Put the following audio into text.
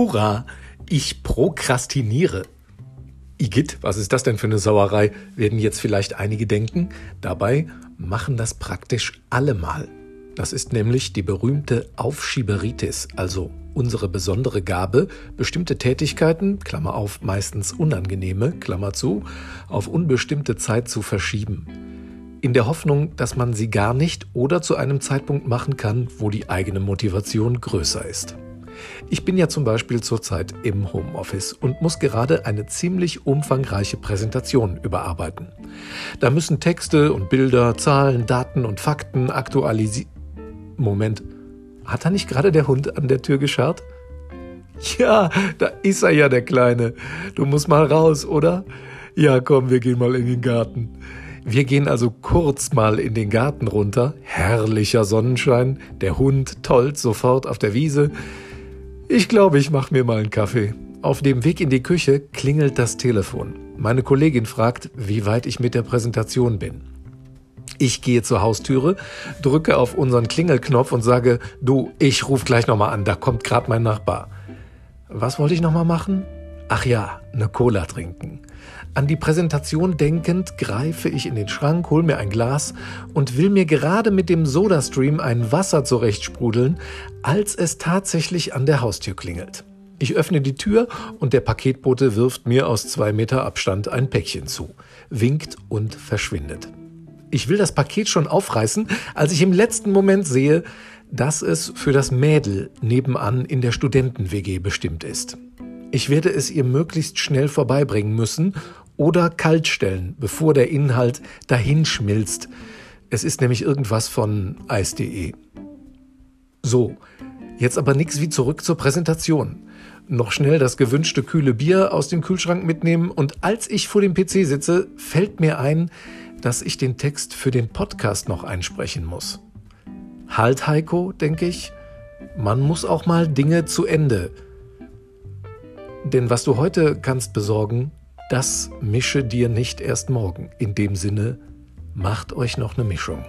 Hurra, ich prokrastiniere. Igitt, was ist das denn für eine Sauerei, werden jetzt vielleicht einige denken. Dabei machen das praktisch alle mal. Das ist nämlich die berühmte Aufschieberitis, also unsere besondere Gabe, bestimmte Tätigkeiten, Klammer auf, meistens unangenehme, Klammer zu, auf unbestimmte Zeit zu verschieben. In der Hoffnung, dass man sie gar nicht oder zu einem Zeitpunkt machen kann, wo die eigene Motivation größer ist. Ich bin ja zum Beispiel zurzeit im Homeoffice und muss gerade eine ziemlich umfangreiche Präsentation überarbeiten. Da müssen Texte und Bilder, Zahlen, Daten und Fakten aktualisiert. Moment, hat da nicht gerade der Hund an der Tür gescharrt? Ja, da ist er ja, der Kleine. Du musst mal raus, oder? Ja, komm, wir gehen mal in den Garten. Wir gehen also kurz mal in den Garten runter. Herrlicher Sonnenschein. Der Hund tollt sofort auf der Wiese. Ich glaube, ich mache mir mal einen Kaffee. Auf dem Weg in die Küche klingelt das Telefon. Meine Kollegin fragt, wie weit ich mit der Präsentation bin. Ich gehe zur Haustüre, drücke auf unseren Klingelknopf und sage, du, ich rufe gleich nochmal an, da kommt gerade mein Nachbar. Was wollte ich nochmal machen? Ach ja, eine Cola trinken. An die Präsentation denkend greife ich in den Schrank, hol mir ein Glas und will mir gerade mit dem Sodastream ein Wasser zurechtsprudeln, als es tatsächlich an der Haustür klingelt. Ich öffne die Tür und der Paketbote wirft mir aus zwei Meter Abstand ein Päckchen zu, winkt und verschwindet. Ich will das Paket schon aufreißen, als ich im letzten Moment sehe, dass es für das Mädel nebenan in der Studenten-WG bestimmt ist. Ich werde es ihr möglichst schnell vorbeibringen müssen oder kalt stellen, bevor der Inhalt dahinschmilzt. Es ist nämlich irgendwas von eis.de. So, jetzt aber nichts wie zurück zur Präsentation. Noch schnell das gewünschte kühle Bier aus dem Kühlschrank mitnehmen und als ich vor dem PC sitze, fällt mir ein, dass ich den Text für den Podcast noch einsprechen muss. Halt, Heiko, denke ich, man muss auch mal Dinge zu Ende. Denn was du heute kannst besorgen, das mische dir nicht erst morgen. In dem Sinne, macht euch noch eine Mischung.